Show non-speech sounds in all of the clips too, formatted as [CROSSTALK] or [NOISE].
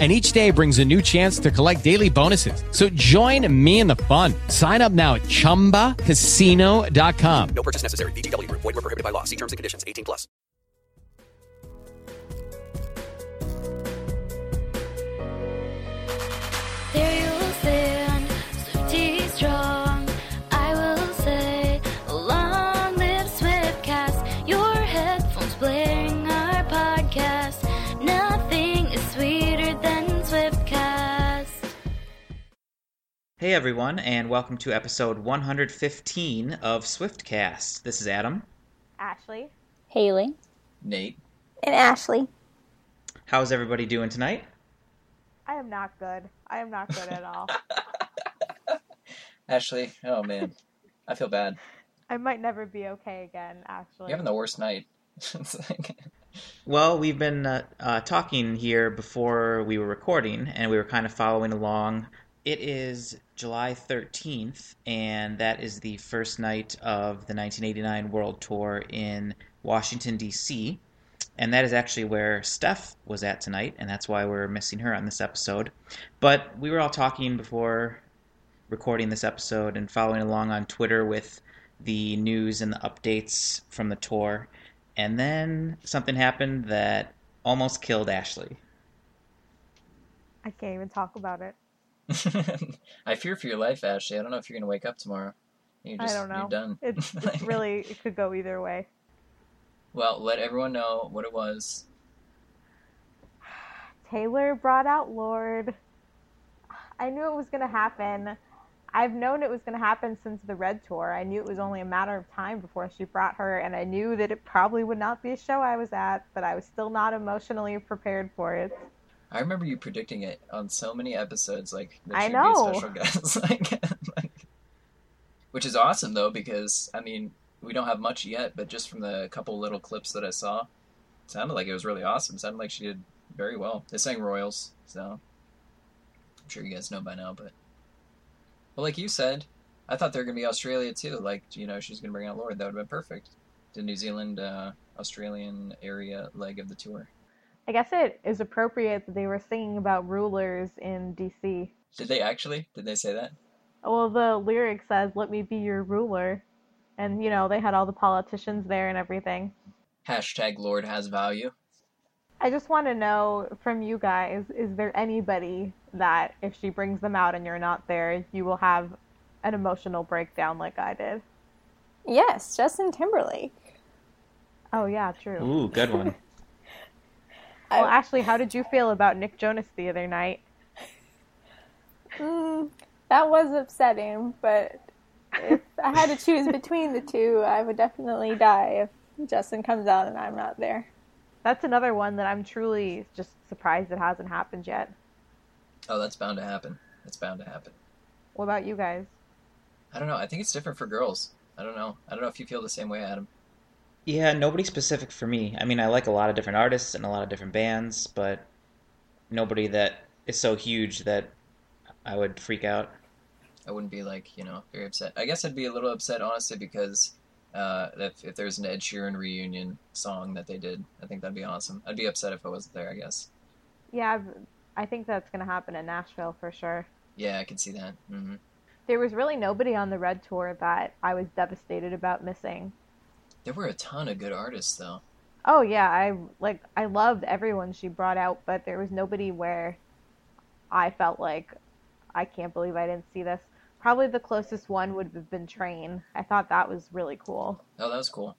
and each day brings a new chance to collect daily bonuses. So join me in the fun. Sign up now at ChumbaCasino.com. No purchase necessary. VGW. Void were prohibited by law. See terms and conditions. 18 plus. There you'll stand, Swiftie strong. I will say, long live Swiftcast. Your headphones blaring our podcast. Hey everyone, and welcome to episode 115 of Swiftcast. This is Adam. Ashley. Haley. Nate. And Ashley. How's everybody doing tonight? I am not good. I am not good at all. [LAUGHS] Ashley. Oh man, I feel bad. I might never be okay again, actually. You're having the worst night. [LAUGHS] Like- [LAUGHS] Well, we've been uh, uh, talking here before we were recording, and we were kind of following along. It is July 13th, and that is the first night of the 1989 World Tour in Washington, D.C. And that is actually where Steph was at tonight, and that's why we're missing her on this episode. But we were all talking before recording this episode and following along on Twitter with the news and the updates from the tour. And then something happened that almost killed Ashley. I can't even talk about it. [LAUGHS] I fear for your life, Ashley. I don't know if you're gonna wake up tomorrow. You're just, I don't know. You're done. It's, [LAUGHS] it's really, it could go either way. well, let everyone know what it was. [SIGHS] Taylor brought out Lorde. I knew it was going to happen. I've known it was going to happen since the Red Tour. I knew it was only a matter of time before she brought her, and I knew that it probably would not be a show I was at, but I was still not emotionally prepared for it. I remember you predicting it on so many episodes, like that I know. be a special guest, [LAUGHS] like, like- which is awesome though because I mean we don't have much yet, but just from the couple little clips that I saw, it sounded like it was really awesome. It sounded like she did very well. They sang Royals, so I'm sure you guys know by now. But well, like you said, I thought they were gonna be Australia too. Like you know she's gonna bring out Lorde, that would have been perfect. The New Zealand, uh, Australian area leg of the tour. I guess it is appropriate that they were singing about rulers in DC. Did they actually? Did they say that? Well, the lyric says, Let me be your ruler. And, you know, they had all the politicians there and everything. Hashtag Lorde has value. I just want to know from you guys is there anybody that if she brings them out and you're not there, you will have an emotional breakdown like I did? Yes, Justin Timberlake. Oh, yeah, true. Ooh, good one. [LAUGHS] Well, I- Ashley, how did you feel about Nick Jonas the other night? Mm, that was upsetting, but if I had to choose between the two, I would definitely die if Justin comes out and I'm not there. That's another one that I'm truly just surprised it hasn't happened yet. Oh, that's bound to happen. That's bound to happen. What about you guys? I don't know. I think it's different for girls. I don't know. I don't know if you feel the same way, Adam. Yeah, nobody specific for me. I mean, I like a lot of different artists and a lot of different bands, but nobody that is so huge that I would freak out. I wouldn't be like, you know, very upset. I guess I'd be a little upset, honestly, because uh, if, if there's an Ed Sheeran reunion song that they did, I think that'd be awesome. I'd be upset if I wasn't there, I guess. Yeah, I've- I think that's going to happen in Nashville for sure. Yeah, I can see that. hmm There was really nobody on the Red Tour that I was devastated about missing. There were a ton of good artists, though. Oh yeah, I like I loved everyone she brought out, but there was nobody where I felt like I can't believe I didn't see this. Probably the closest one would have been Train. I thought that was really cool. Oh, that was cool.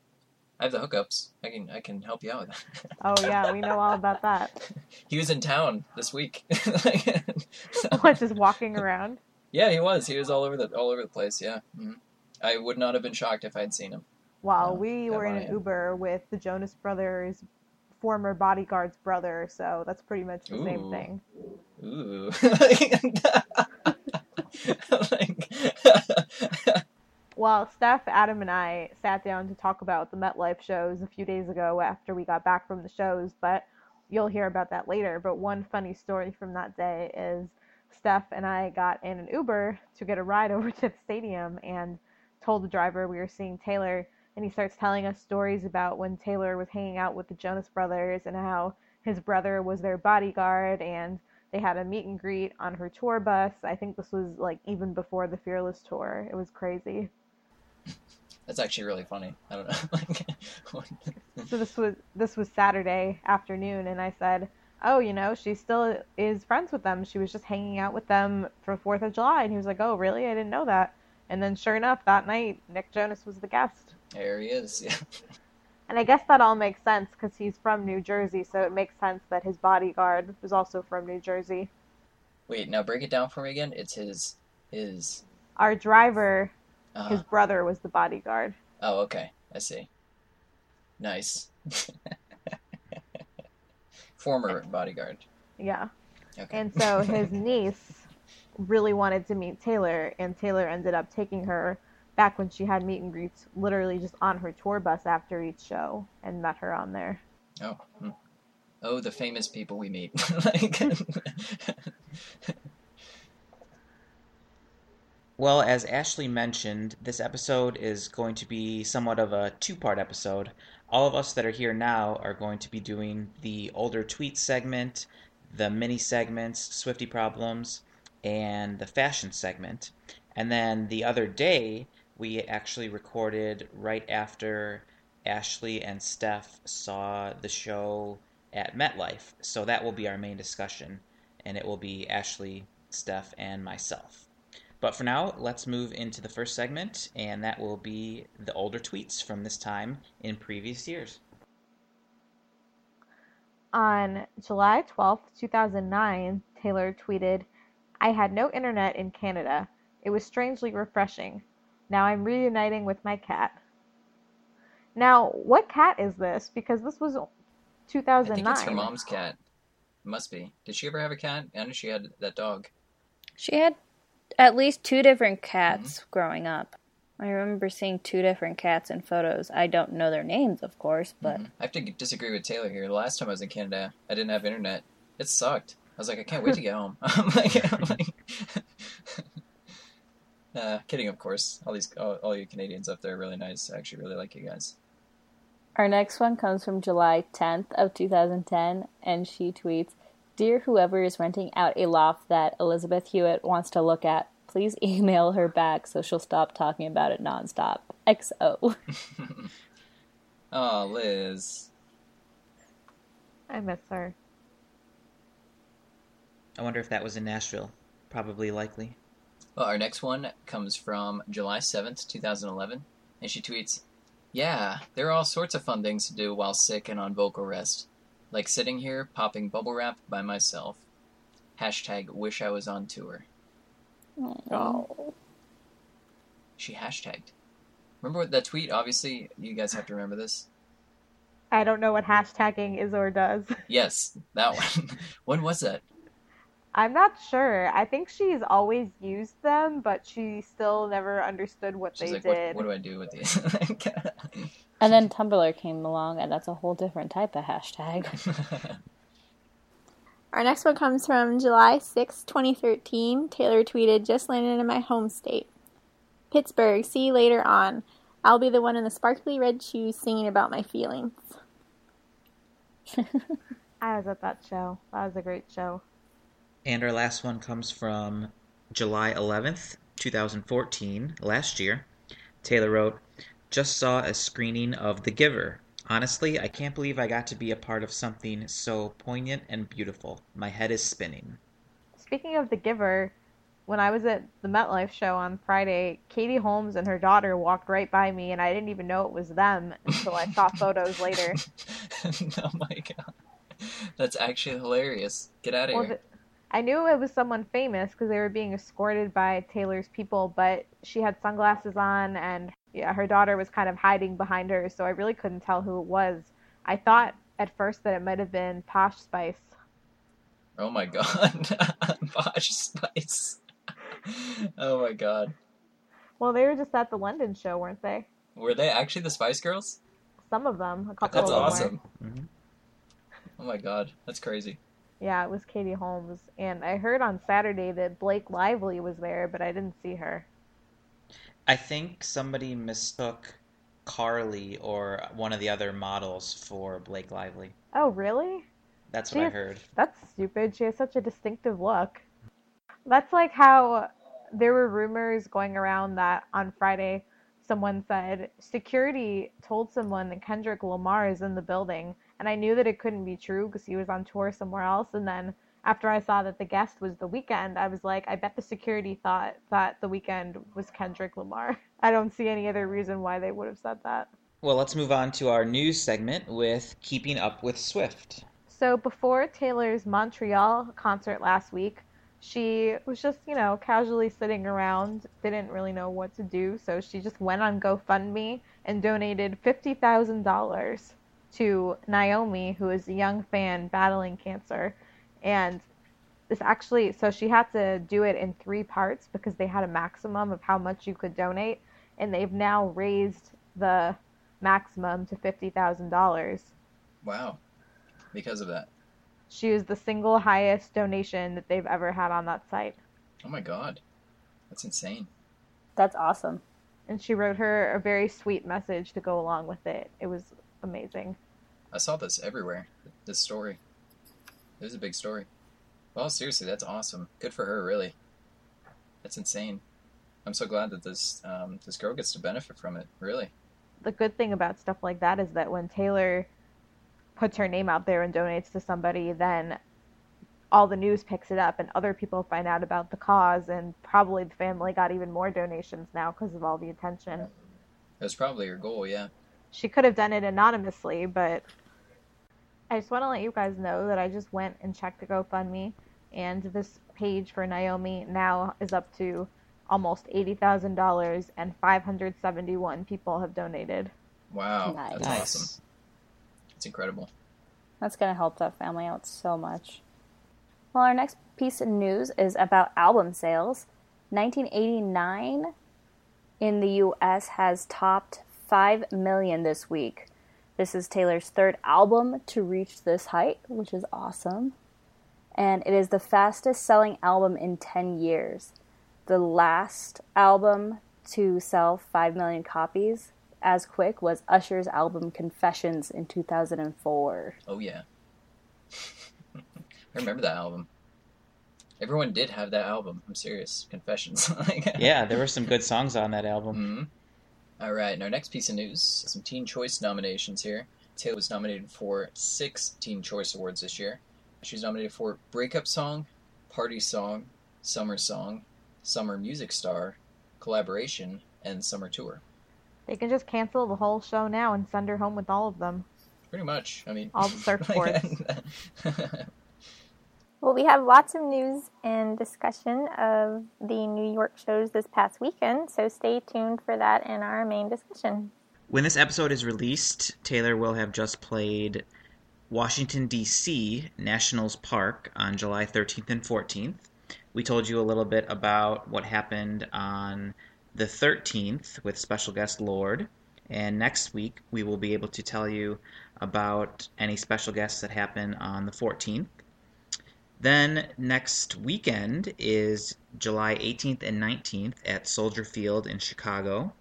I have the hookups. I can I can help you out with that. Oh yeah, we know all about that. [LAUGHS] he was in town this week. Like, [LAUGHS] so- What, just walking around? Yeah, he was. He was all over the all over the place. Yeah, hmm I would not have been shocked if I'd seen him. While Oh, we were in an. Uber with the Jonas Brothers' former bodyguard's brother, so that's pretty much the same thing. Ooh. [LAUGHS] like, [LAUGHS] Well, Steph, Adam, and I sat down to talk about the MetLife shows a few days ago after we got back from the shows, but you'll hear about that later. But one funny story from that day is Steph and I got in an Uber to get a ride over to the stadium and told the driver we were seeing Taylor. And he starts telling us stories about when Taylor was hanging out with the Jonas Brothers and how his brother was their bodyguard and they had a meet and greet on her tour bus. I think this was like even before the Fearless tour. It was crazy. That's actually really funny. I don't know. [LAUGHS] like, So this was this was Saturday afternoon, and I said, "Oh, you know, she still is friends with them. She was just hanging out with them for Fourth of July." And he was like, "Oh, really? I didn't know that." And then, sure enough, that night, Nick Jonas was the guest. there he is. [LAUGHS] Yeah. And I guess that all makes sense because he's from New Jersey, so it makes sense that his bodyguard was also from New Jersey. Wait, now break it down for me again. It's his his. Our driver, Uh, his brother, was the bodyguard. oh, okay. I see. Nice. [LAUGHS] Former bodyguard. Yeah. Okay. And so his [LAUGHS] niece really wanted to meet Taylor, and Taylor ended up taking her back when she had meet and greets, literally just on her tour bus after each show, and met her on there. Oh. hmm. Oh, the famous people we meet. [LAUGHS] like, [LAUGHS] Well, as Ashley mentioned, this episode is going to be somewhat of a two part episode. All of us that are here now are going to be doing the older tweet segment, the mini segments, Swiftie Problems, and the fashion segment. And then the other day, we actually recorded right after Ashley and Steph saw the show at MetLife. So that will be our main discussion, and it will be Ashley, Steph, and myself. But for now, let's move into the first segment, and that will be the older tweets from this time in previous years. On July 12th, 2009, Taylor tweeted, I had no internet in Canada. It was strangely refreshing. Now I'm reuniting with my cat. Now, what cat is this? Because this was I 2009. think it's her mom's cat. Must be. Did she ever have a cat? I know she had that dog. She had at least two different cats mm-hmm. growing up. I remember seeing two different cats in photos. I don't know their names, of course, but mm-hmm. I have to disagree with Taylor here. The last time I was in Canada, I didn't have internet. It sucked. I was like, I can't wait to get home. [LAUGHS] I'm like, I'm like [LAUGHS] uh, kidding, of course. All these, all, all you Canadians up there are really nice. I actually really like you guys. Our next one comes from July 10th of 2010, and she tweets, "Dear whoever is renting out a loft that Elizabeth Huett wants to look at, please email her back so she'll stop talking about it nonstop. XO." Oh, [LAUGHS] Liz. I miss her. I wonder if that was in Nashville. Probably likely. Well, our next one comes from July 7th, 2011, and she tweets, Yeah, there are all sorts of fun things to do while sick and on vocal rest, like sitting here popping bubble wrap by myself. Hashtag wish I was on tour. Oh. She hashtagged. Remember what that tweet? Obviously, you guys have to remember this. I don't know what hashtagging is or does. Yes, that one. [LAUGHS] when was that? I'm not sure. I think she's always used them, but she still never understood what She's they like, did. what, what do I do with these? [LAUGHS] And then Tumblr came along, and that's a whole different type of hashtag. [LAUGHS] Our next one comes from July 6, 2013. Taylor tweeted, Just landed in my home state. Pittsburgh, see you later on. I'll be the one in the sparkly red shoes singing about my feelings. [LAUGHS] I was at that show. That was a great show. And our last one comes from July 11th, 2014, last year. Taylor wrote, Just saw a screening of The Giver. Honestly, I can't believe I got to be a part of something so poignant and beautiful. My head is spinning. Speaking of The Giver, when I was at the MetLife show on Friday, Katie Holmes and her daughter walked right by me, and I didn't even know it was them until I saw [LAUGHS] photos later. [LAUGHS] oh my god. That's actually hilarious. Get out of Well, here. the, I knew it was someone famous because they were being escorted by Taylor's people, but she had sunglasses on, and yeah, her daughter was kind of hiding behind her, so I really couldn't tell who it was. I thought at first that it might have been Posh Spice. Oh my [LAUGHS] god. [LAUGHS] Posh Spice. [LAUGHS] Oh my god. Well, they were just at the London show, weren't they? Were they actually the Spice Girls? Some of them, a couple That's of them awesome. were. Mhm. Oh my god, that's crazy. Yeah, it was Katie Holmes, and I heard on Saturday that Blake Lively was there, but I didn't see her. I think somebody mistook Karlie or one of the other models for Blake Lively. Oh, really? That's She what I heard. That's stupid. She has such a distinctive look. That's like how there were rumors going around that on Friday someone said security told someone that Kendrick Lamar is in the building, and I knew that it couldn't be true because he was on tour somewhere else. And then after I saw that the guest was the Weeknd, I was like, I bet the security thought that the Weeknd was Kendrick Lamar. [LAUGHS] I don't see any other reason why they would have said that. Well, let's move on to our news segment with Keeping Up with Swift. So before Taylor's Montreal concert last week, she was just, you know, casually sitting around, didn't really know what to do, so she just went on GoFundMe and donated $50,000 to Naomi, who is a young fan battling cancer. And this actually, so she had to do it in three parts because they had a maximum of how much you could donate, and they've now raised the maximum to $50,000. Wow. Because of that. She was the single highest donation that they've ever had on that site. Oh my god. That's insane. That's awesome. And she wrote her a very sweet message to go along with it. It was amazing. I saw this everywhere. This story. It was a big story. Well, seriously, that's awesome. Good for her, really. That's insane. I'm so glad that this um, this girl gets to benefit from it. Really. The good thing about stuff like that is that when Taylor puts her name out there and donates to somebody, then all the news picks it up and other people find out about the cause and probably the family got even more donations now because of all the attention. That's probably her goal. Yeah. She could have done it anonymously, but I just want to let you guys know that I just went and checked the GoFundMe, and this page for Naomi now is up to almost $80,000, and 571 people have donated. Wow. Nice. That's Nice. awesome. It's incredible. That's going to help that family out so much. Well, our next piece of news is about album sales. 1989 in the US has topped 5 million this week. This is Taylor's third album to reach this height, which is awesome. And it is the fastest selling album in 10 years. The last album to sell 5 million copies as quick was Usher's album Confessions in 2004. Oh yeah. [LAUGHS] I remember that album. Everyone did have that album. I'm serious. Confessions. [LAUGHS] Yeah, there were some good songs on that album. Mhm. All right, and our next piece of news some Teen Choice nominations here. Taylor was nominated for six Teen Choice Awards this year. She was nominated for Breakup Song, Party Song, Summer Song, Summer Music Star, Collaboration, and Summer Tour. They can just cancel the whole show now and send her home with all of them. Pretty much. I mean, All the surfboards. [LAUGHS] [LAUGHS] Well, we have lots of news and discussion of the New York shows this past weekend, so stay tuned for that in our main discussion. When this episode is released, Taylor will have just played Washington, D.C. Nationals Park on July 13th and 14th. We told you a little bit about what happened on the 13th with special guest Lorde. And next week, we will be able to tell you about any special guests that happen on the 14th. Then next weekend is July 18th and 19th at Soldier Field in Chicago.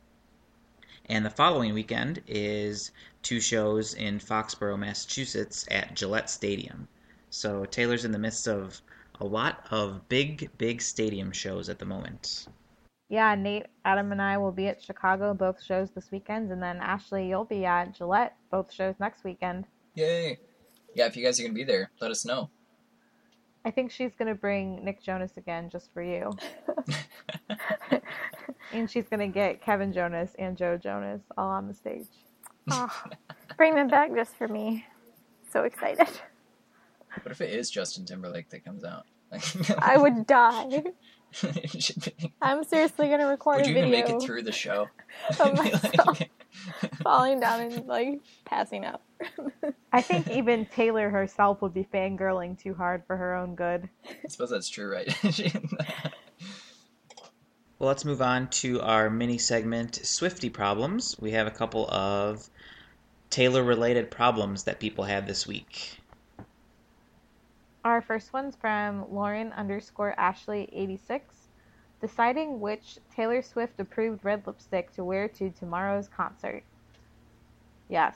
And the following weekend is two shows in Foxborough, Massachusetts at Gillette Stadium. So Taylor's in the midst of a lot of big, big stadium shows at the moment. Yeah, Nate, Adam, and I will be at Chicago both shows this weekend, and then Ashley, you'll be at Gillette both shows next weekend. Yay! Yeah, if you guys are going to be there, let us know. I think she's gonna bring Nick Jonas again just for you, [LAUGHS] and she's gonna get Kevin Jonas and Joe Jonas all on the stage. Oh, bring them back just for me. So excited. What if it is Justin Timberlake that comes out? [LAUGHS] I would die. [LAUGHS] It should be- I'm seriously gonna record Would a you even video make it through the show? Oh of myself falling down and like passing out. I think even Taylor herself would be fangirling too hard for her own good. I suppose that's true, right? [LAUGHS] Well, let's move on to our mini segment, Swiftie Problems. We have a couple of Taylor related problems that people had this week. Our first one's from Lauren underscore Ashley eighty six, deciding which Taylor Swift approved red lipstick to wear to tomorrow's concert. Yes,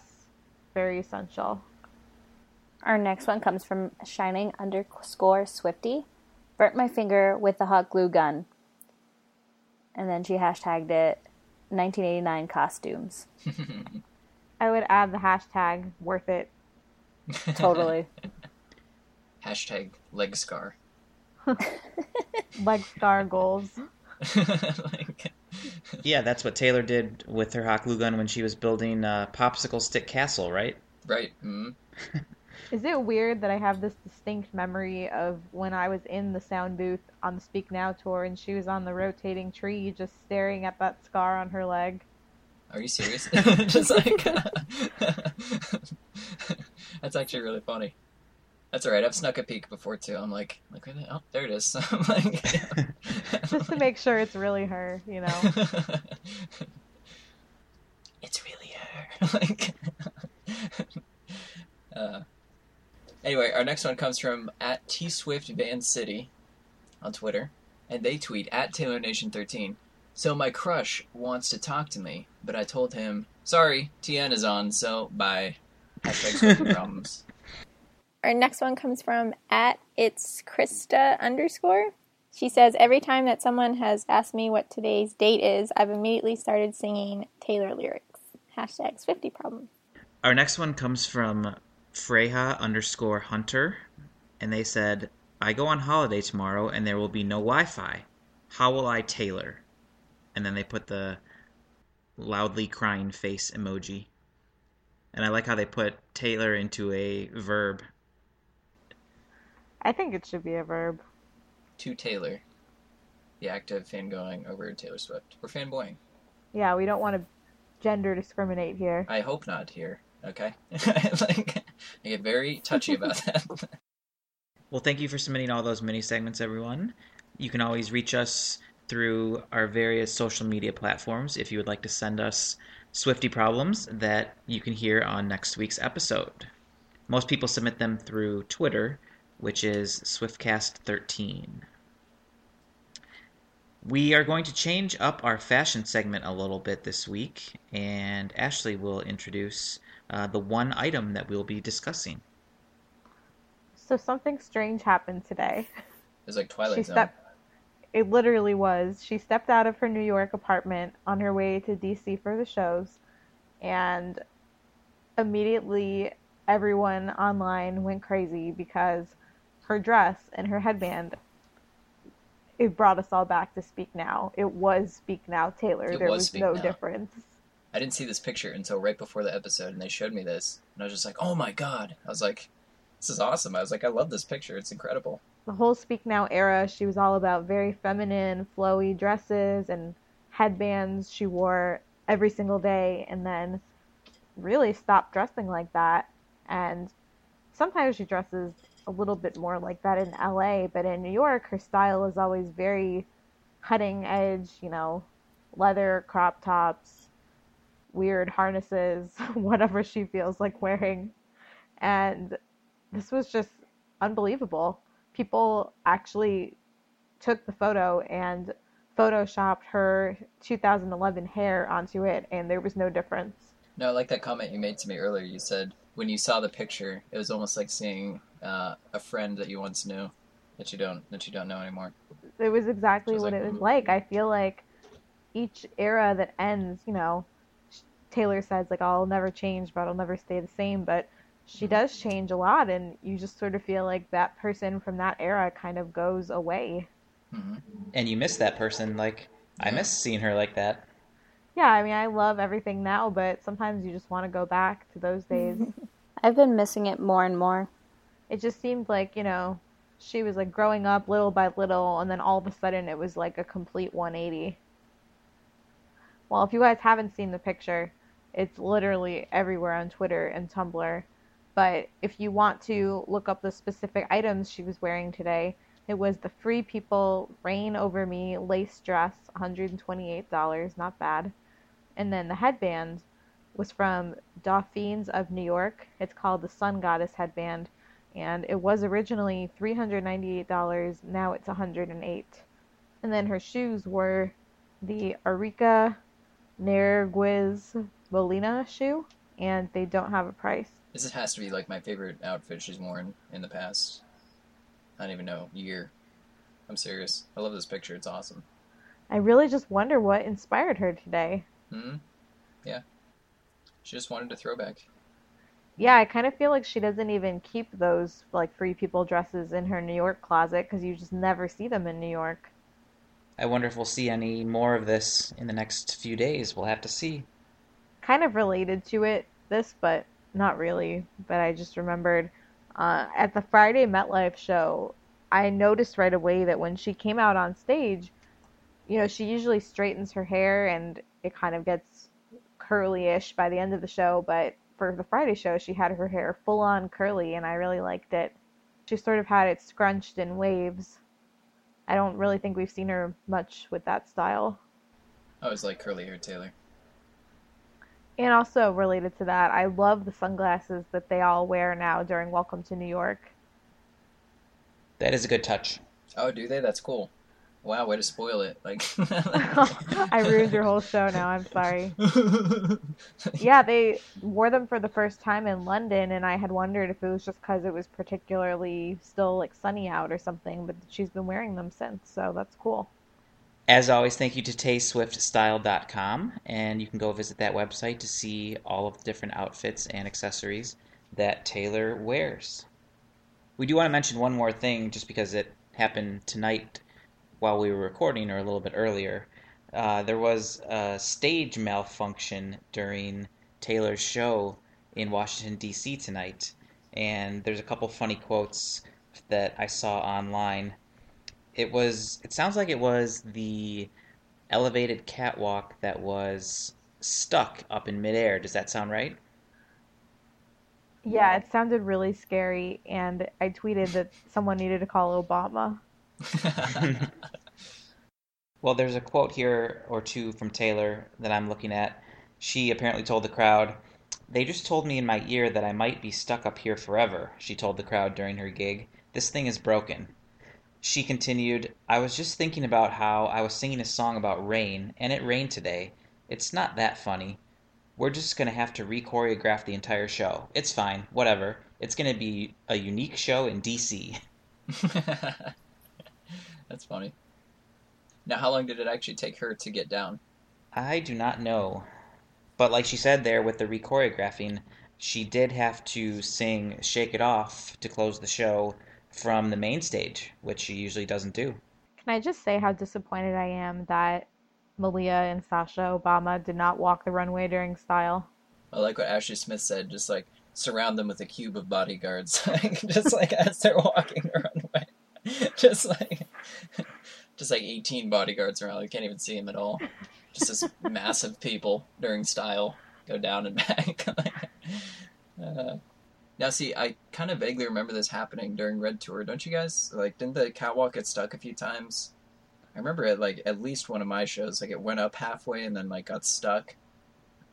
very essential. Our next one comes from shining underscore Swiftie. Burnt my finger with the hot glue gun. And then she hashtagged it 1989 costumes. [LAUGHS] I would add the hashtag worth it. [LAUGHS] Totally. Hashtag leg scar. [LAUGHS] Leg scar goals. [LAUGHS] like, Yeah, that's what Taylor did with her hot glue gun when she was building a popsicle stick castle, right? right. Mm. [LAUGHS] Is it weird that I have this distinct memory of when I was in the sound booth on the Speak Now tour and she was on the rotating tree just staring at that scar on her leg? Are you serious? Just like that's actually really funny. That's all right. I've snuck a peek before too. I'm like, like, where the- oh, there it is. [LAUGHS] I'm like, [LAUGHS] Just to make sure it's really her, you know? [LAUGHS] it's really her. like, uh, anyway, our next one comes from at T Swift Van City on Twitter, and they tweet at Taylor Nation 13. So my crush wants to talk to me, but I told him, sorry, TN is on, so bye. Hashtag problems. Our next one comes from at it's Krista underscore. She says every time that someone has asked me what today's date is, I've immediately started singing Taylor lyrics. Hashtag Swiftie problem. Our next one comes from Freya underscore Hunter, and they said, I go on holiday tomorrow and there will be no Wi Fi. How will I Taylor? And then they put the loudly crying face emoji. And I like how they put Taylor into a verb. I think it should be a verb. To Taylor. The act of fangoing over Taylor Swift. Or fanboying. Yeah, we don't want to gender discriminate here. I hope not here. Okay? [LAUGHS] like, I get very touchy about [LAUGHS] that. Well, thank you for submitting all those mini segments, everyone. You can always reach us through our various social media platforms if you would like to send us Swiftie problems that you can hear on next week's episode. Most people submit them through Twitter, which is SwiftCast13. We are going to change up our fashion segment a little bit this week, and Ashley will introduce uh, the one item that we'll be discussing. So something strange happened today. It's like Twilight she Zone. stepped it literally was she stepped out of her new york apartment on her way to dc for the shows and immediately everyone online went crazy because her dress and her headband it brought us all back to speak now it was speak now taylor It there was was no Now. difference I didn't see this picture until right before the episode, and they showed me this, and I was just like, "Oh my god!" I was like, "This is awesome!" I was like, "I love this picture. It's incredible." the whole Speak Now era, she was all about very feminine, flowy dresses and headbands she wore every single day, and then really stopped dressing like that. And sometimes she dresses a little bit more like that in LA, but in New York, her style is always very cutting edge, you know, leather crop tops, weird harnesses, [LAUGHS] whatever she feels like wearing. And this was just unbelievable. People actually took the photo and photoshopped her 2011 hair onto it, and there was no difference. No, I like that comment you made to me earlier. You said when you saw the picture, it was almost like seeing uh, a friend that you once knew that you don't that you don't know anymore. It was exactly Just what like- it was like. I feel like each era that ends, you know, Taylor says like I'll never change, but I'll never stay the same, but she does change a lot and you just sort of feel like that person from that era kind of goes away. hmm And you miss that person. Like, I miss seeing her like that. Yeah, I mean, I love everything now, but sometimes you just want to go back to those days. [LAUGHS] I've been missing it more and more. It just seemed like, you know, she was like growing up little by little, and then all of a sudden it was like a complete 180. Well, if you guys haven't seen the picture, it's literally everywhere on Twitter and Tumblr. But if you want to look up the specific items she was wearing today, It was the Free People Rain Over Me lace dress, $128, not bad. And then the headband was from Dauphines of New York. It's called the Sun Goddess headband, and it was originally $398. Now it's 108. And then her shoes were the Arica Nerguiz Molina shoe, and they don't have a price. This has to be like my favorite outfit she's worn in the past. I don't even know year. I'm serious. I love this picture. It's awesome. I really just wonder what inspired her today. Hmm. Yeah. She just wanted a throwback. Yeah, I kind of feel like she doesn't even keep those like free people dresses in her New York closet because you just never see them in New York. I wonder if we'll see any more of this in the next few days. We'll have to see. Kind of related to it, this, but not really. But I just remembered uh, at the Friday MetLife show, I noticed right away that when she came out on stage, you know, she usually straightens her hair and it kind of gets curly-ish by the end of the show, but for the Friday show, she had her hair full on curly and I really liked it. She sort of had it scrunched in waves. I don't really think we've seen her much with that style. I always like curly hair Taylor. And also related to that, I love the sunglasses that they all wear now during Welcome to New York. That is a good touch. Oh, do they? That's cool. Wow, way to spoil it. Like [LAUGHS] [LAUGHS] I ruined your whole show now. I'm sorry. [LAUGHS] Yeah, they wore them for the first time in London, and I had wondered if it was just because it was particularly still like sunny out or something, but she's been wearing them since, so that's cool. As always, thank you to tayswiftstyle.com, and you can go visit that website to see all of the different outfits and accessories that Taylor wears. We do want to mention one more thing just because it happened tonight while we were recording or a little bit earlier. Uh, there was a stage malfunction during Taylor's show in Washington, D.C. tonight, and there's a couple funny quotes that I saw online it was it sounds like it was the elevated catwalk that was stuck up in midair. Does that sound right? Yeah, it sounded really scary, and I tweeted that someone needed to call Obama. [LAUGHS] Well, there's a quote here or two from Taylor that I'm looking at. She apparently told the crowd, They just told me in my ear that I might be stuck up here forever, she told the crowd during her gig. This thing is broken. She continued, I was just thinking about how I was singing a song about rain, and it rained today. It's not that funny. We're just going to have to re choreograph the entire show. It's fine, whatever. It's going to be a unique show in DC. [LAUGHS] [LAUGHS] That's funny. Now, how long did it actually take her to get down? I do not know. But like she said there with the re choreographing, she did have to sing Shake It Off to close the show from the main stage, which she usually doesn't do. Can I just say how disappointed I am that Malia and Sasha Obama did not walk the runway during style? I like what Ashley Smith said, just like surround them with a cube of bodyguards, [LAUGHS] just like as they're walking the runway, [LAUGHS] just like just like eighteen bodyguards around. You can't even see him at all. Just this [LAUGHS] massive people during style go down and back. [LAUGHS] uh, now, see, I kind of vaguely remember this happening during Red Tour, don't you guys? Like, didn't the catwalk get stuck a few times? I remember it like at least one of my shows, like it went up halfway and then like got stuck.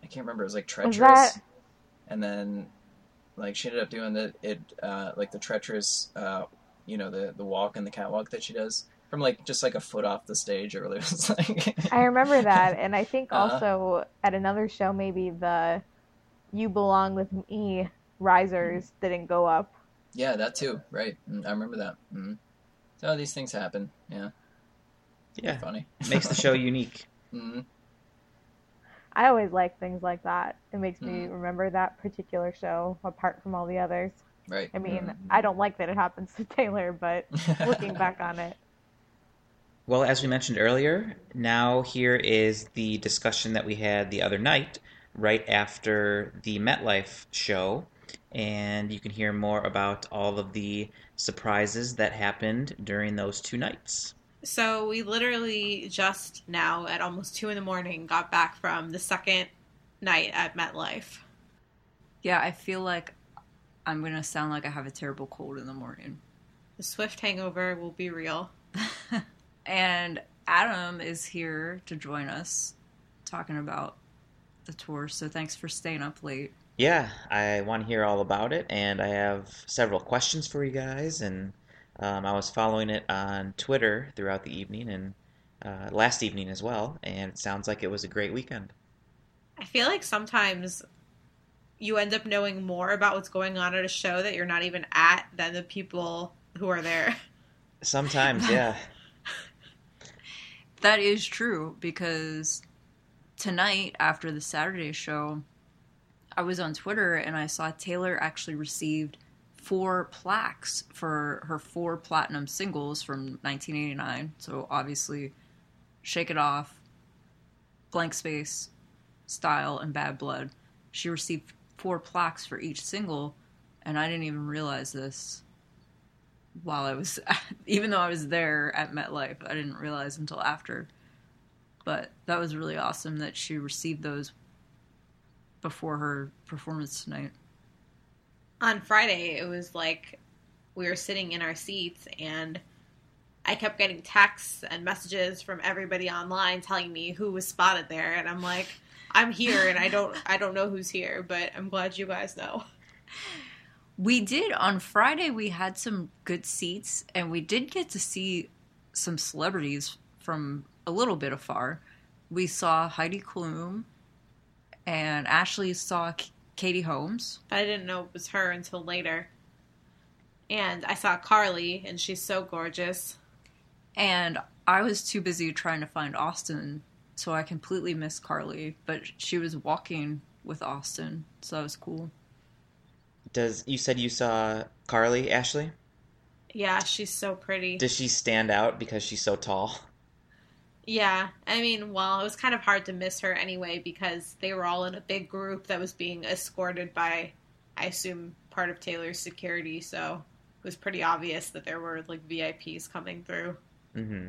I can't remember. It was like treacherous, that- and then like she ended up doing the it uh, like the treacherous, uh, you know, the the walk and the catwalk that she does from like just like a foot off the stage. It really was like I remember that, and I think Uh-huh. also at another show, maybe the "You Belong with Me" risers didn't go up. yeah, that too. Right, Mm, I remember that. Mm. So these things happen. Yeah, Yeah, funny. makes the show [LAUGHS] unique. mm. I always like things like that. It makes me Mhm. remember that particular show apart from all the others. Right. I mean, mm-hmm. I don't like that it happens to Taylor, but [LAUGHS] looking back on it, Well, as we mentioned earlier, now here is the discussion that we had the other night, right after the MetLife show. And you can hear more about all of the surprises that happened during those two nights. So we literally just now at almost two in the morning got back from the second night at MetLife. Yeah, I feel like I'm gonna sound like I have a terrible cold in the morning. The Swift hangover will be real. [LAUGHS] And Adam is here to join us talking about the tour. So thanks for staying up late. Yeah, I want to hear all about it, and I have several questions for you guys. And um, I was following it on Twitter throughout the evening and uh, last evening as well, and it sounds like it was a great weekend. I feel like sometimes you end up knowing more about what's going on at a show that you're not even at than the people who are there. Sometimes, [LAUGHS] yeah. That is true because tonight after the Saturday show, I was on Twitter and I saw Taylor actually received four plaques for her four platinum singles from 1989. So obviously, Shake It Off, Blank Space, Style, and Bad Blood. She received four plaques for each single, and I didn't even realize this while I was, [LAUGHS] even though I was there at MetLife, I didn't realize until after. But that was really awesome that she received those before her performance tonight. On Friday, it was like we were sitting in our seats and I kept getting texts and messages from everybody online telling me who was spotted there and I'm like I'm here and I don't I don't know who's here, but I'm glad you guys know. We did on Friday. We had some good seats, and we did get to see some celebrities from a little bit afar. We saw Heidi Klum, and Ashley saw Katie Holmes. I didn't know it was her until later. And I saw Karlie and she's so gorgeous. And I was too busy trying to find Austin, so I completely missed Karlie. But she was walking with Austin, so that was cool. Does you said you saw Karlie Ashley? Yeah, she's so pretty. Does she stand out because she's so tall? Yeah, I mean, well, it was kind of hard to miss her anyway because they were all in a big group that was being escorted by, I assume, part of Taylor's security. So it was pretty obvious that there were like VIPs coming through. hmm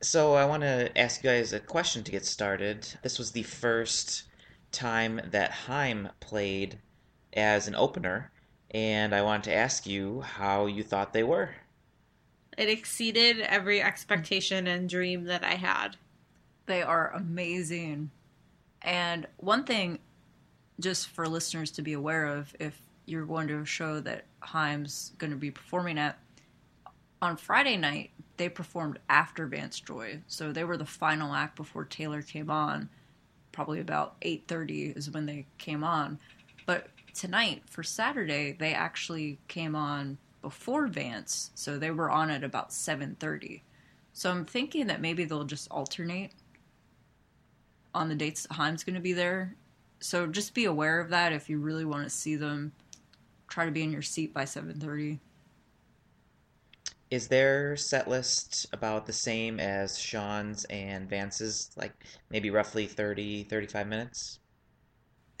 So I want to ask you guys a question to get started. This was the first time that Haim played as an opener, and I wanted to ask you how you thought they were. It exceeded every expectation and dream that I had. They are amazing. And one thing, just for listeners to be aware of, if you're going to a show that Haim's going to be performing at, on Friday night, they performed after Vance Joy. So they were the final act before Taylor came on. Probably about 8.30 is when they came on. But tonight, for Saturday, they actually came on before Vance. So they were on at about 7.30. So I'm thinking that maybe they'll just alternate on the dates that Haim's going to be there. So just be aware of that if you really want to see them. Try to be in your seat by 7:30. Is their set list about the same as Shawn's and Vance's, like maybe roughly 30, 35 minutes?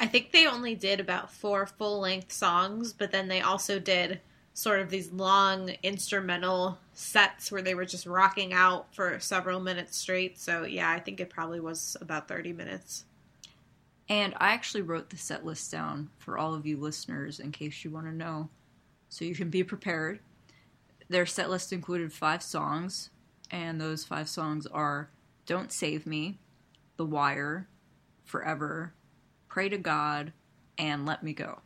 I think they only did about four full length songs, but then they also did sort of these long instrumental sets where they were just rocking out for several minutes straight. So yeah, I think it probably was about 30 minutes. And I actually wrote the set list down for all of you listeners in case you want to know. So you can be prepared. Their set list included five songs, and those five songs are Don't Save Me, The Wire, Forever, Pray to God, and Let Me Go.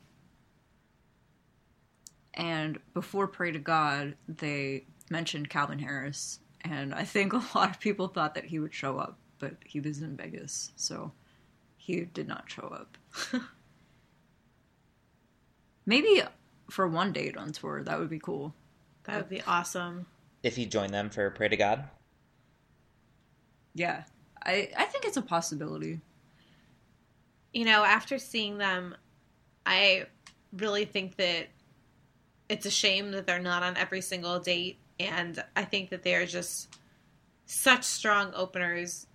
And before Pray to God, they mentioned Calvin Harris, and I think a lot of people thought that he would show up, but he was in Vegas, so he did not show up. [LAUGHS] Maybe for one date on tour, that would be cool. That would be awesome. If you join them for Pray to God? Yeah, I I think it's a possibility. You know, after seeing them, I really think that it's a shame that they're not on every single date. And I think that they're just such strong openers.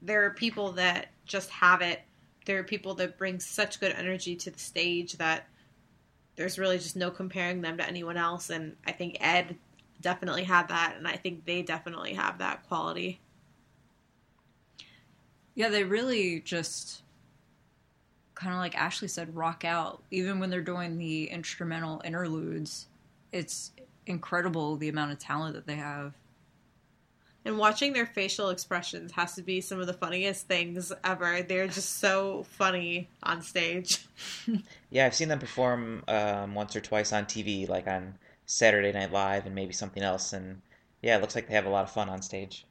There are people that just have it. There are people that bring such good energy to the stage that there's really just no comparing them to anyone else. And I think Ed definitely had that. And I think they definitely have that quality. Yeah, they really just kind of like Ashley said, rock out. Even when they're doing the instrumental interludes, it's incredible the amount of talent that they have. And watching their facial expressions has to be some of the funniest things ever. They're just so funny on stage. [LAUGHS] Yeah, I've seen them perform um, once or twice on TV, like on Saturday Night Live and maybe something else. And yeah, it looks like they have a lot of fun on stage.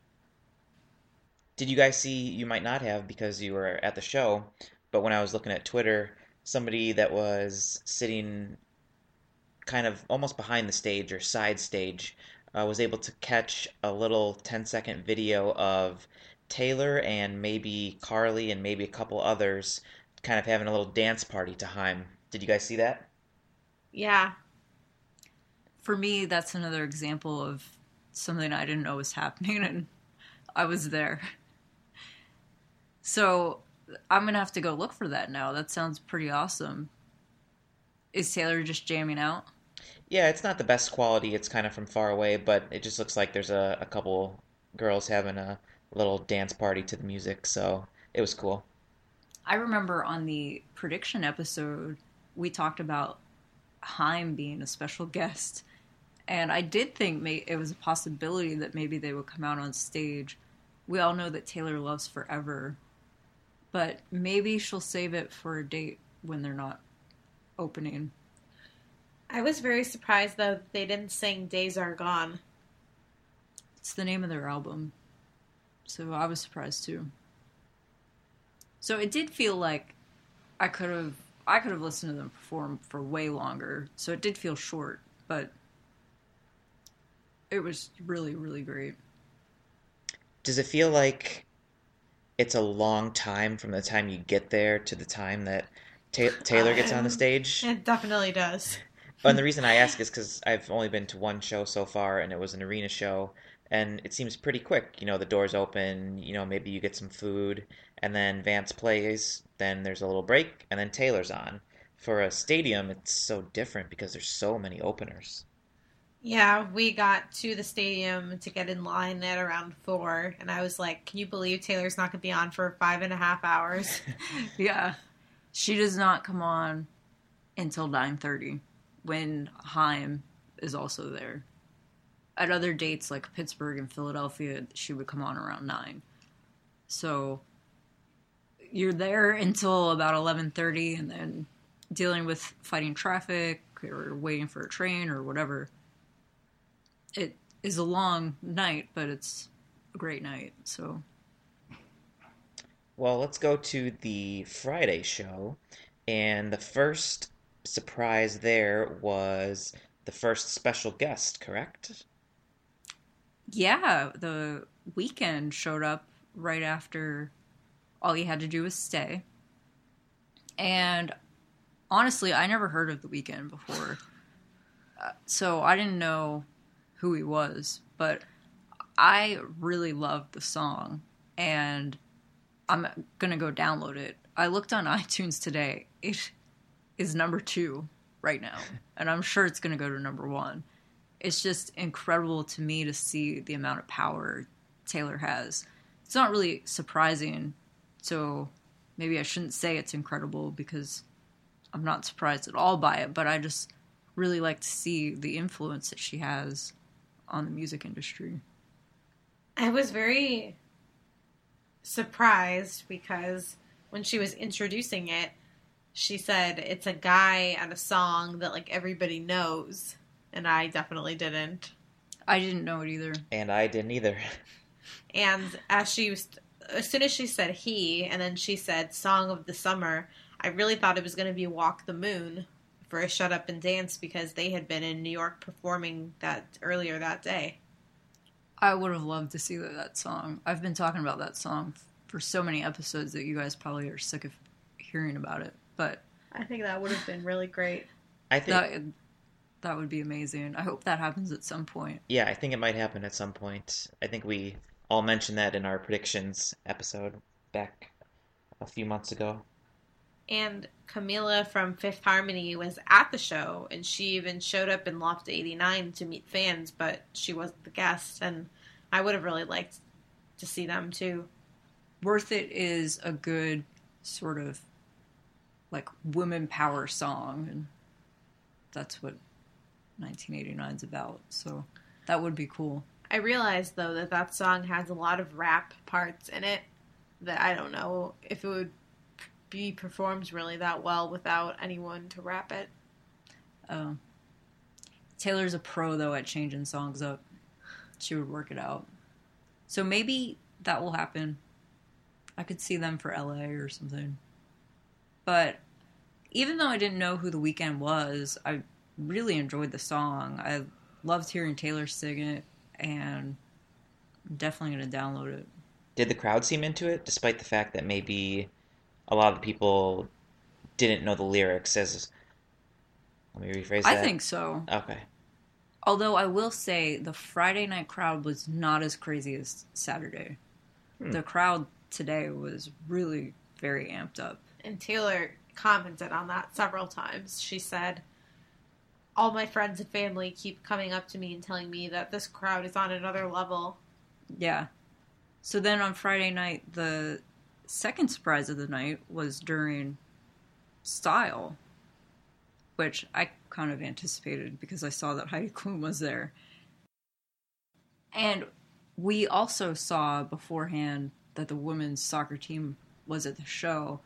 Did you guys see? You might not have because you were at the show, but when I was looking at Twitter, somebody that was sitting kind of almost behind the stage or side stage uh, was able to catch a little 10 second video of Taylor and maybe Karlie and maybe a couple others kind of having a little dance party to Haim. Did you guys see that? Yeah. For me, that's another example of something I didn't know was happening, [LAUGHS] and I was there. So I'm gonna have to go look for that now. That sounds pretty awesome. Is Taylor just jamming out? Yeah, it's not the best quality. It's kind of from far away, but it just looks like there's a, a couple girls having a little dance party to the music, so it was cool. I remember on the prediction episode, we talked about Haim being a special guest. And I did think may- it was a possibility that maybe they would come out on stage. We all know that Taylor loves Forever, but maybe she'll save it for a date when they're not opening. I was very surprised though that they didn't sing Days Are Gone. It's the name of their album. So I was surprised too. So it did feel like I could have I could have listened to them perform for way longer. So it did feel short, but it was really really great. Does it feel like it's a long time from the time you get there to the time that Ta- Taylor gets on the [LAUGHS] stage? It definitely does. And the reason I ask is because I've only been to one show so far, and it was an arena show, and it seems pretty quick. You know, the doors open, you know, maybe you get some food, and then Vance plays, then there's a little break, and then Taylor's on. For a stadium, it's so different because there's so many openers. Yeah, we got to the stadium to get in line at around four, and I was like, "Can you believe Taylor's not going to be on for five and a half hours?" [LAUGHS] Yeah. She does not come on until 9:30 when Haim is also there. At other dates like Pittsburgh and Philadelphia, she would come on around 9. So you're there until about 11:30 and then dealing with fighting traffic or waiting for a train or whatever. It is a long night, but it's a great night. So Well, let's go to the Friday show, and the first surprise there was the first special guest, correct? Yeah, the Weeknd showed up right after all you had to do was stay. And honestly, I never heard of the Weeknd before. Uh, so I didn't know who he was, but I really loved the song and I'm going to go download it. I looked on [LAUGHS] iTunes today. It is number 2 right now, and I'm sure it's going to go to number 1 it's just incredible to me to see the amount of power Taylor has. It's not really surprising, so maybe I shouldn't say it's incredible because I'm not surprised at all by it, but I just really like to see the influence that she has on the music industry. I was very surprised because when she was introducing it, she said it's a guy and a song that like everybody knows, and I definitely didn't. I didn't know it either. And I didn't either. [LAUGHS] And as she was, as soon as she said he, and then she said "Song of the Summer," I really thought it was going to be "Walk the Moon" for a "Shut Up and Dance" because they had been in New York performing that earlier that day. I would have loved to see that, that song. I've been talking about that song for so many episodes that you guys probably are sick of hearing about it, but I think that would have been really great. I think, that that would be amazing. I hope that happens at some point. yeah, I think it might happen at some point. I think we all mentioned that in our predictions episode back a few months ago. And Camila from Fifth Harmony was at the show, and she even showed up in Loft 89 to meet fans, but she wasn't the guest, and I would have really liked to see them too. Worth It is a good sort of like women power song and that's what 1989 is about. So that would be cool. I realized though that that song has a lot of rap parts in it that I don't know if it would be performed really that well without anyone to rap it. Um, Taylor's a pro though at changing songs up. She would work it out. So maybe that will happen. I could see them for LA or something. But even though I didn't know who the Weeknd was, I really enjoyed the song. I loved hearing Taylor sing it and I'm definitely going to download it. Did the crowd seem into it, despite the fact that maybe a lot of the people didn't know the lyrics? As let me rephrase I that. think so. Okay. Although I will say the Friday night crowd was not as crazy as Saturday. Hmm. The crowd today was really very amped up. And Taylor commented on that several times. She said, All my friends and family keep coming up to me and telling me that this crowd is on another level. Yeah. So then on Friday night, the second surprise of the night was during Style, which I kind of anticipated because I saw that Heidi [LAUGHS] Klum was there. And we also saw beforehand that the women's soccer team was at the show.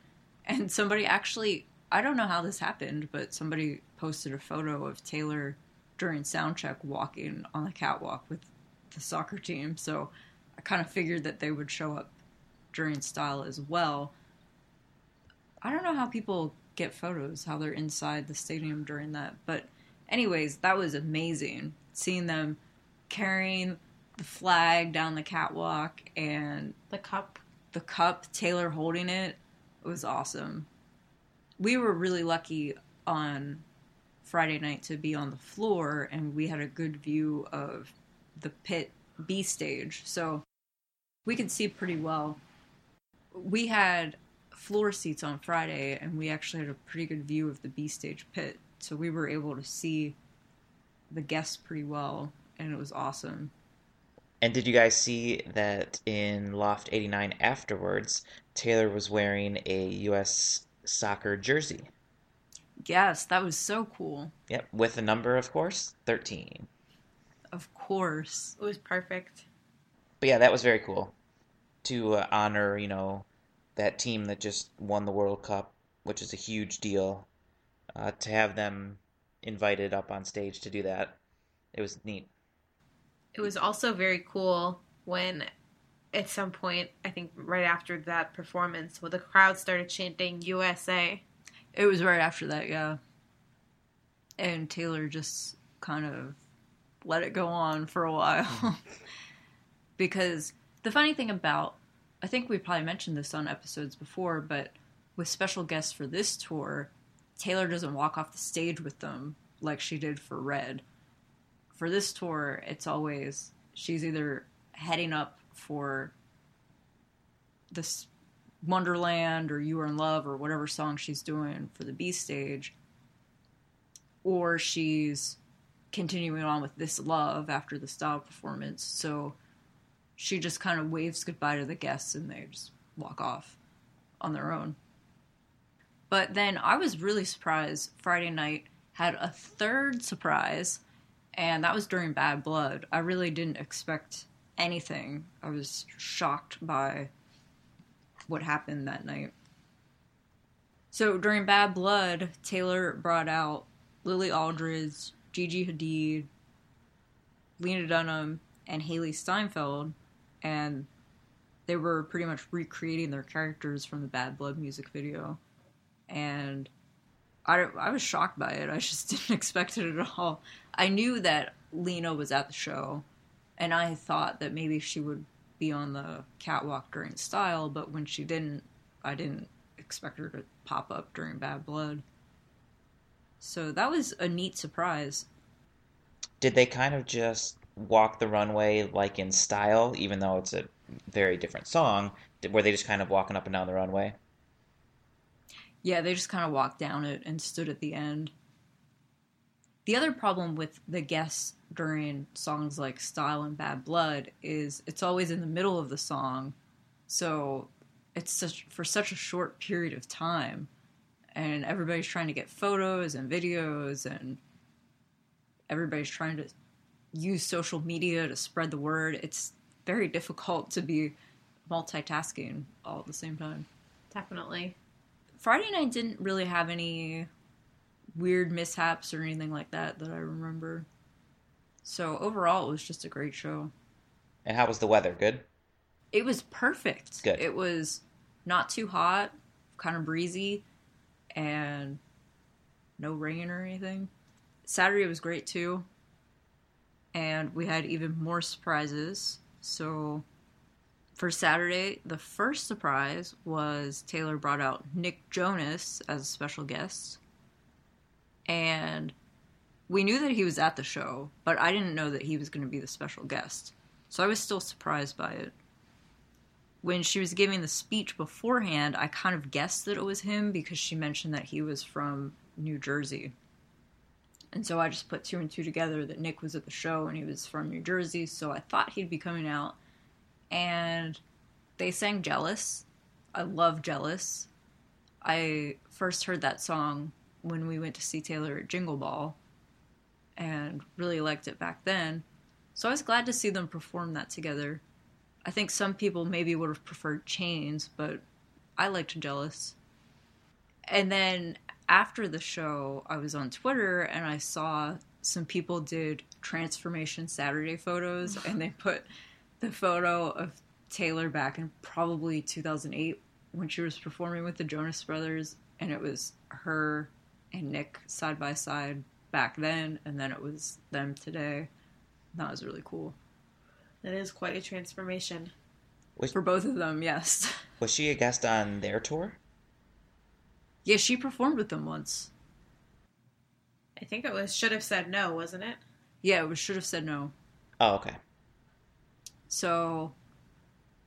And somebody actually, I don't know how this happened, but somebody posted a photo of Taylor during soundcheck walking on the catwalk with the soccer team. So I kind of figured that they would show up during style as well. I don't know how people get photos, how they're inside the stadium during that. But, anyways, that was amazing. Seeing them carrying the flag down the catwalk and The cup. the cup, Taylor holding it, it was awesome. We were really lucky on Friday night to be on the floor, and we had a good view of the pit B stage, so we could see pretty well. We had floor seats on Friday, and we actually had a pretty good view of the B stage pit, so we were able to see the guests pretty well, and it was awesome. And did you guys see that in Loft 89 afterwards, Taylor was wearing a U.S. soccer jersey? Yes, that was so cool. Yep, with a number, of course, 13. Of course. It was perfect. But yeah, that was very cool to uh, honor, you know, that team that just won the World Cup, which is a huge deal. Uh, to have them invited up on stage to do that, it was neat. It was also very cool when, at some point, I think right after that performance, when the crowd started chanting USA. It was right after that, yeah. And Taylor just kind of let it go on for a while. Hmm. [LAUGHS] because the funny thing about, I think we probably mentioned this on episodes before, but with special guests for this tour, Taylor doesn't walk off the stage with them like she did for Red. For this tour, it's always she's either heading up for this Wonderland or You Are in Love or whatever song she's doing for the B stage, or she's continuing on with This Love after the style performance. So she just kind of waves goodbye to the guests and they just walk off on their own. But then I was really surprised Friday night had a third surprise, and that was during Bad Blood. I really didn't expect anything. I was shocked by what happened that night. So during Bad Blood, Taylor brought out Lily Aldridge, Gigi Hadid, Lena Dunham, and Hailee Steinfeld, and they were pretty much recreating their characters from the Bad Blood music video. And I, I was shocked by it. I just [LAUGHS] didn't expect it at all. I knew that Lena was at the show, and I thought that maybe she would be on the catwalk during Style, but when she didn't, I didn't expect her to pop up during Bad Blood. So that was a neat surprise. Did they kind of just walk the runway like in style, even though it's a very different song? Were they just kind of walking up and down the runway? Yeah, they just kind of walked down it and stood at the end. The other problem with the guests during songs like Style and Bad Blood is it's always in the middle of the song. So it's such for such a short period of time and everybody's trying to get photos and videos and everybody's trying to use social media to spread the word. It's very difficult to be multitasking all at the same time. Definitely. Friday night didn't really have any weird mishaps or anything like that that I remember. So overall, it was just a great show. And how was the weather? Good. It was perfect. Good. It was not too hot, kind of breezy, and no rain or anything. Saturday was great too. And we had even more surprises. So for Saturday, the first surprise was Taylor brought out Nick Jonas as a special guest. And we knew that he was at the show, but I didn't know that he was going to be the special guest. So I was still surprised by it. When she was giving the speech beforehand, I kind of guessed that it was him because she mentioned that he was from New Jersey. And so I just put two and two together that Nick was at the show and he was from New Jersey, so I thought he'd be coming out. And they sang Jealous. I love Jealous. I first heard that song when we went to see Taylor at Jingle Ball and really liked it back then. So I was glad to see them perform that together. I think some people maybe would have preferred Chains, but I liked Jealous. And then after the show, I was on Twitter and I saw some people did Transformation Saturday photos and they put the photo of Taylor back in probably 2008 when she was performing with the Jonas Brothers and it was her and Nick side by side back then and then it was them today. That was really cool. That is quite a transformation. For both of them, yes. [LAUGHS] Was she a guest on their tour? Yeah, she performed with them once. I think it was should have said no, wasn't it? Yeah, it was should have said no. Oh, okay. So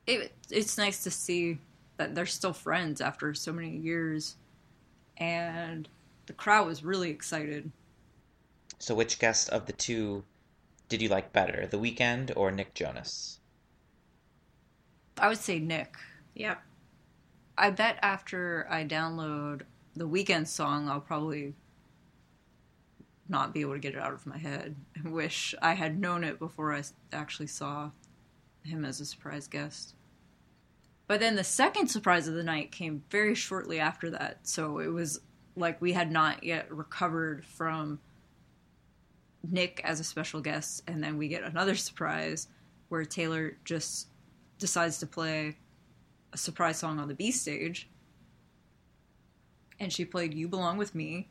it it's nice to see that they're still friends after so many years and the crowd was really excited. So, which guest of the two did you like better, The Weeknd or Nick Jonas? I would say Nick. Yeah. I bet after I download the Weeknd song, I'll probably not be able to get it out of my head. I [LAUGHS] wish I had known it before I actually saw him as a surprise guest. But then the second surprise of the night came very shortly after that, so it was like we had not yet recovered from Nick as a special guest, and then we get another surprise where Taylor just decides to play a surprise song on the B stage. And she played You Belong With Me.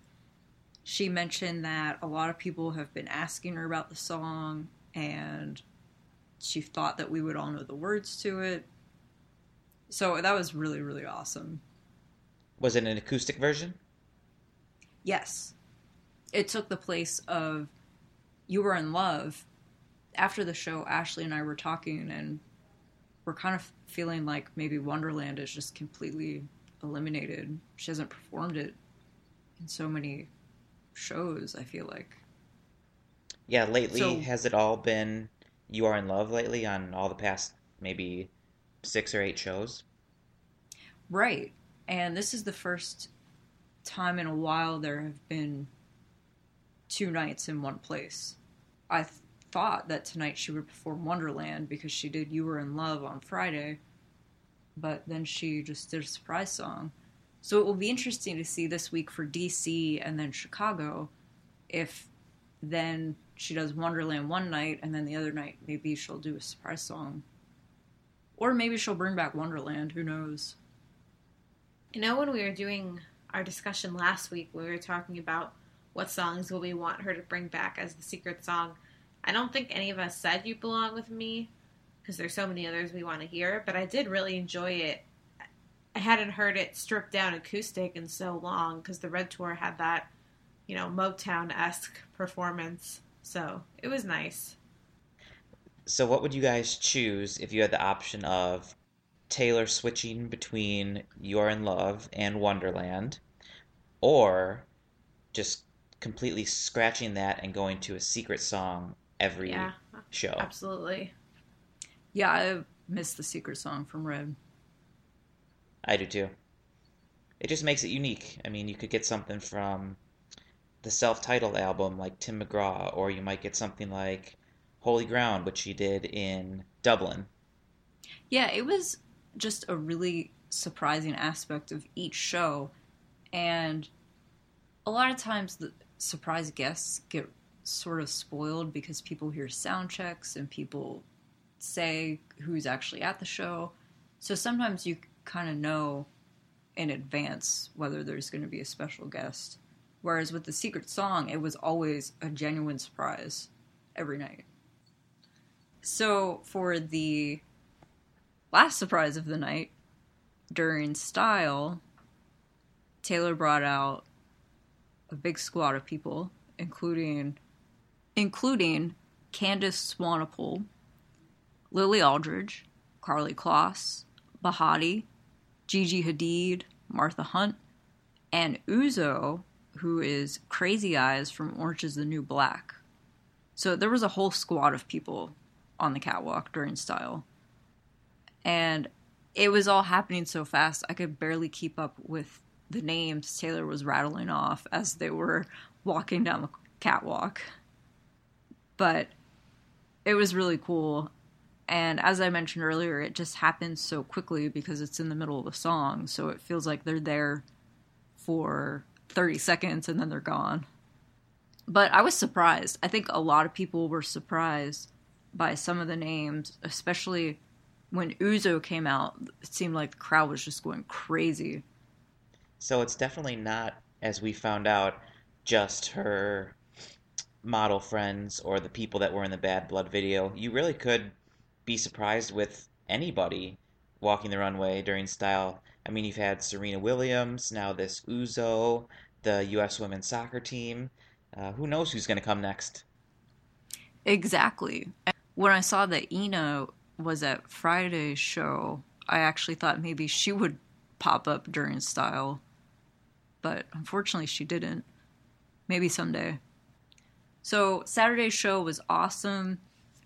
She mentioned that a lot of people have been asking her about the song, and she thought that we would all know the words to it. So that was really, really awesome. Was it an acoustic version? Yes. It took the place of You Were in Love. After the show, Ashley and I were talking, and we're kind of feeling like maybe Wonderland is just completely eliminated. She hasn't performed it in so many shows, I feel like. Yeah, lately, So- has it all been You Are in Love lately on all the past maybe six or eight shows? Right. And this is the first time in a while there have been two nights in one place. I th- thought that tonight she would perform Wonderland because she did You Were in Love on Friday, but then she just did a surprise song. So it will be interesting to see this week for DC and then Chicago if then she does Wonderland one night and then the other night maybe she'll do a surprise song. Or maybe she'll bring back Wonderland, who knows. You know, when we were doing our discussion last week, we were talking about what songs will we want her to bring back as the secret song. I don't think any of us said "You Belong with Me" because there's so many others we want to hear, but I did really enjoy it. I hadn't heard it stripped down acoustic in so long because the Red Tour had that, you know, Motown esque performance, so it was nice. So, what would you guys choose if you had the option of Taylor switching between You're in Love and Wonderland, or just completely scratching that and going to a secret song every Yeah, show? absolutely. Yeah, I miss the secret song from Red. I do too. It just makes it unique. I mean, you could get something from the self-titled album like Tim McGraw, or you might get something like Holy Ground, which he did in Dublin. Yeah, it was just a really surprising aspect of each show. And a lot of times the surprise guests get sort of spoiled because people hear sound checks and people say who's actually at the show. So sometimes you kind of know in advance whether there's going to be a special guest. Whereas with the secret song, it was always a genuine surprise every night. So for the last surprise of the night, during Style, Taylor brought out a big squad of people, including including Candice Swanepoel, Lily Aldridge, Karlie Kloss, Behati, Gigi Hadid, Martha Hunt, and Uzo, who is Crazy Eyes from Orange is the New Black. So there was a whole squad of people on the catwalk during Style. And it was all happening so fast, I could barely keep up with the names Taylor was rattling off as they were walking down the catwalk. But it was really cool. And as I mentioned earlier, it just happens so quickly because it's in the middle of a song. So it feels like they're there for 30 seconds and then they're gone. But I was surprised. I think a lot of people were surprised by some of the names, especially when Uzo came out. It seemed like the crowd was just going crazy. So it's definitely not, as we found out, just her model friends or the people that were in the Bad Blood video. You really could be surprised with anybody walking the runway during style. I mean, you've had Serena Williams, now this Uzo, the U.S. women's soccer team. Uh, who knows who's going to come next? Exactly. When I saw that Ina was at Friday's show, I actually thought maybe she would pop up during style, but unfortunately she didn't. Maybe someday. So Saturday's show was awesome.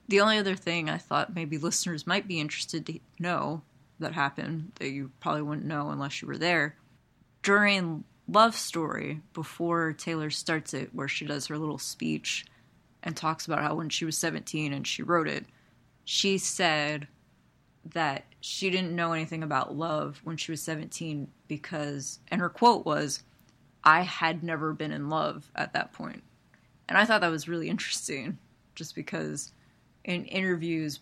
The only other thing I thought maybe listeners might be interested to know that happened that you probably wouldn't know unless you were there during Love Story before Taylor starts it, where she does her little speech and talks about how when she was 17 and she wrote it, she said that she didn't know anything about love when she was 17 because, and her quote was, I had never been in love at that point. And I thought that was really interesting just because in interviews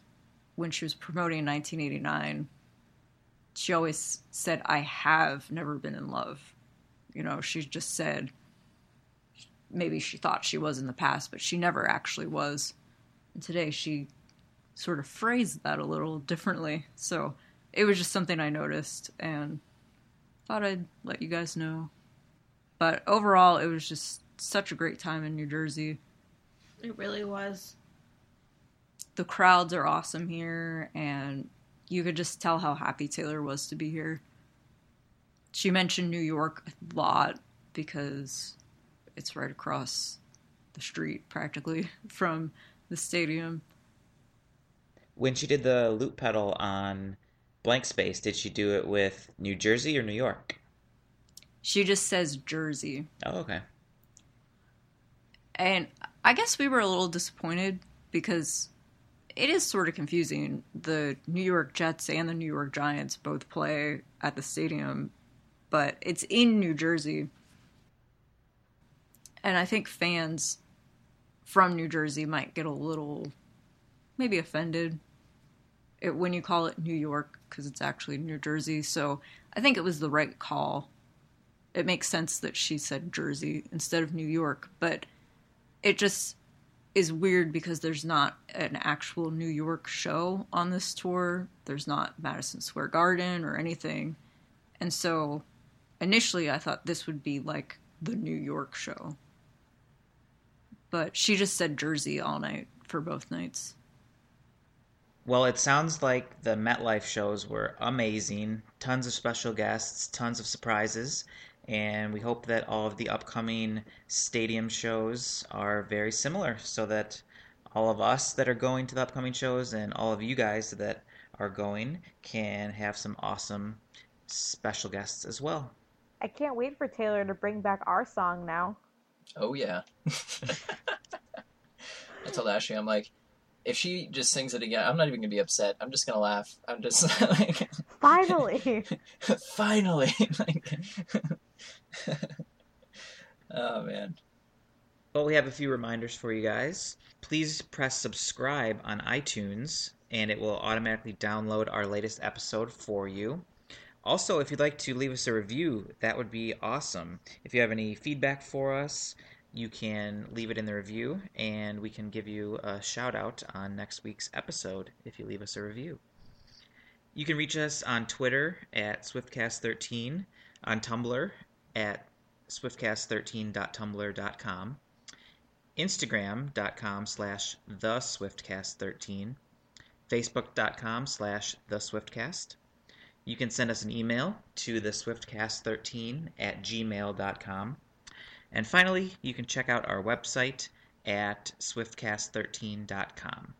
when she was promoting 1989, she always said, I have never been in love. You know, she just said maybe she thought she was in the past, but she never actually was. And today she sort of phrased that a little differently. So it was just something I noticed and thought I'd let you guys know. But overall, it was just such a great time in New Jersey. It really was. The crowds are awesome here, and you could just tell how happy Taylor was to be here. She mentioned New York a lot because it's right across the street practically [LAUGHS] from the stadium. When she did the loop pedal on Blank Space, did she do it with New Jersey or New York? She just says Jersey. Oh, okay. And I guess we were a little disappointed because it is sort of confusing. The New York Jets and the New York Giants both play at the stadium, but it's in New Jersey. And I think fans from New Jersey might get a little maybe offended it, when you call it New York because it's actually New Jersey. So I think it was the right call. It makes sense that she said Jersey instead of New York, but it just is weird because there's not an actual New York show on this tour. There's not Madison Square Garden or anything. And so initially I thought this would be like the New York show. But she just said Jersey all night for both nights. Well, it sounds like the MetLife shows were amazing. Tons of special guests, tons of surprises, and we hope that all of the upcoming stadium shows are very similar so that all of us that are going to the upcoming shows and all of you guys that are going can have some awesome special guests as well. I can't wait for Taylor to bring back our song now. Oh yeah. [LAUGHS] I told Ashley, I'm like, if she just sings it again, I'm not even gonna be upset. I'm just gonna laugh. I'm just [LAUGHS] like, Finally. [LAUGHS] finally. like, [LAUGHS] oh man. Well, we have a few reminders for you guys. Please press subscribe on iTunes, and it will automatically download our latest episode for you. Also, if you'd like to leave us a review, that would be awesome. If you have any feedback for us, you can leave it in the review, and we can give you a shout out on next week's episode if you leave us a review. You can reach us on Twitter at SwiftCast13, on Tumblr at swiftcast13.tumblr.com, Instagram.com slash the SwiftCast13, Facebook.com slash the SwiftCast. You can send us an email to the SwiftCast13 at gmail.com. And finally, you can check out our website at swiftcast13.com.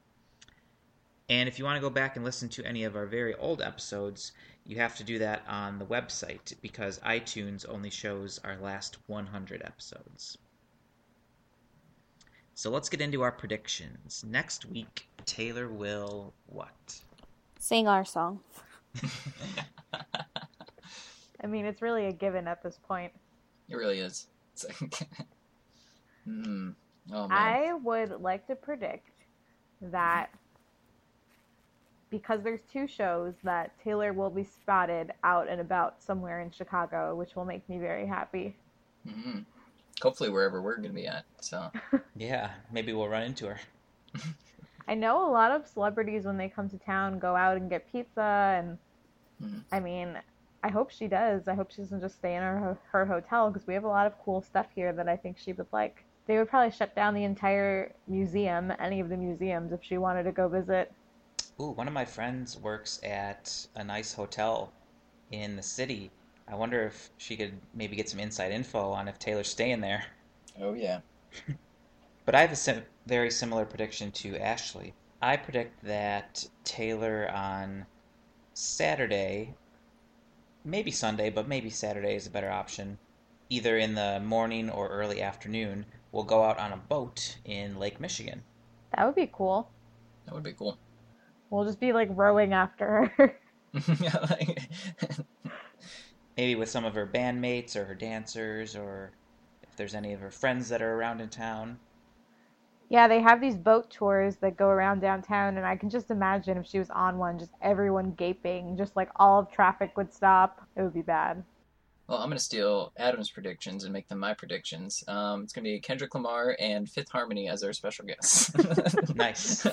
And if you want to go back and listen to any of our very old episodes, you have to do that on the website because iTunes only shows our last 100 episodes. So let's get into our predictions. Next week, Taylor will what? Sing our song. [LAUGHS] I mean, it's really a given at this point. It really is. It's like, [LAUGHS] hmm. Oh man. I would like to predict that because there's two shows that Taylor will be spotted out and about somewhere in Chicago, which will make me very happy. Mhm. Hopefully wherever we're gonna be at. So [LAUGHS] Yeah, maybe we'll run into her. I know a lot of celebrities when they come to town go out and get pizza and Mhm. I mean, I hope she does. I hope she doesn't just stay in her her hotel because we have a lot of cool stuff here that I think she would like. They would probably shut down the entire museum, any of the museums, if she wanted to go visit. Ooh, one of my friends works at a nice hotel in the city. I wonder if she could maybe get some inside info on if Taylor's staying there. Oh yeah. [LAUGHS] But I have a sim- very similar prediction to Ashley. I predict that Taylor on Saturday, maybe Sunday, but maybe Saturday is a better option, either in the morning or early afternoon, will go out on a boat in Lake Michigan. That would be cool. That would be cool. We'll just be like rowing after her. yeah, [LAUGHS] like, Maybe with some of her bandmates or her dancers, or if there's any of her friends that are around in town. yeah, they have these boat tours that go around downtown, and I can just imagine if she was on one, just everyone gaping, just like all of traffic would stop. It would be bad. Well, I'm gonna steal Adam's predictions and make them my predictions. Um, it's gonna be Kendrick Lamar and Fifth Harmony as our special guests. [LAUGHS] Nice.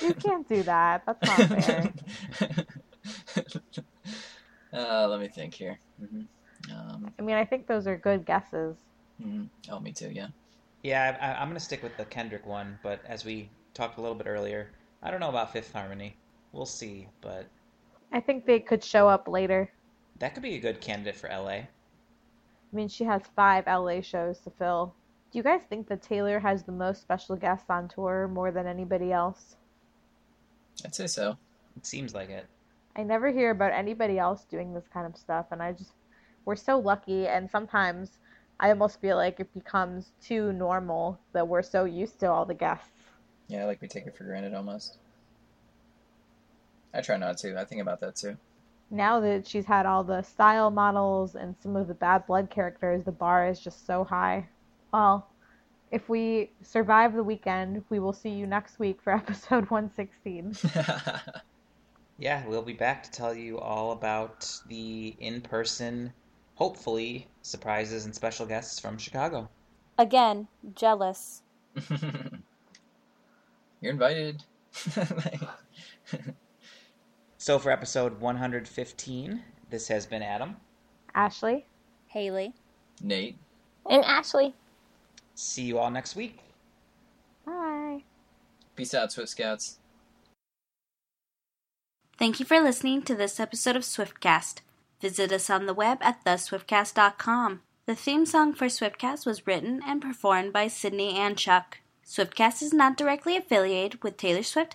You can't do that. That's not fair. [LAUGHS] uh, let me think here. hmm Um, I mean, I think those are good guesses. mhm. Oh, me too. Yeah. Yeah, I, I, I'm going to stick with the Kendrick one, but as we talked a little bit earlier, I don't know about Fifth Harmony. We'll see, but I think they could show up later. That could be a good candidate for LA. I mean, she has five LA shows to fill. Do you guys think that Taylor has the most special guests on tour more than anybody else? I'd say so. It seems like it. I never hear about anybody else doing this kind of stuff, and I just, we're so lucky, and sometimes I almost feel like it becomes too normal that we're so used to all the guests. Yeah, like we take it for granted almost. I try not to. I think about that too. Now that she's had all the style models and some of the bad blood characters, the bar is just so high. Well, if we survive the weekend, we will see you next week for [LAUGHS] episode 116. [LAUGHS] Yeah, we'll be back to tell you all about the in person, hopefully, surprises and special guests from Chicago. Again, jealous. [LAUGHS] You're invited. So for episode 115, this has been Adam. Ashley? Haley. Nate. And Ashley. See you all next week. Bye. Peace out, Swift Scouts. Thank you for listening to this episode of Swiftcast. Visit us on the web at theswiftcast.com. The theme song for Swiftcast was written and performed by Sydney and Chuck. Swiftcast is not directly affiliated with Taylor Swift,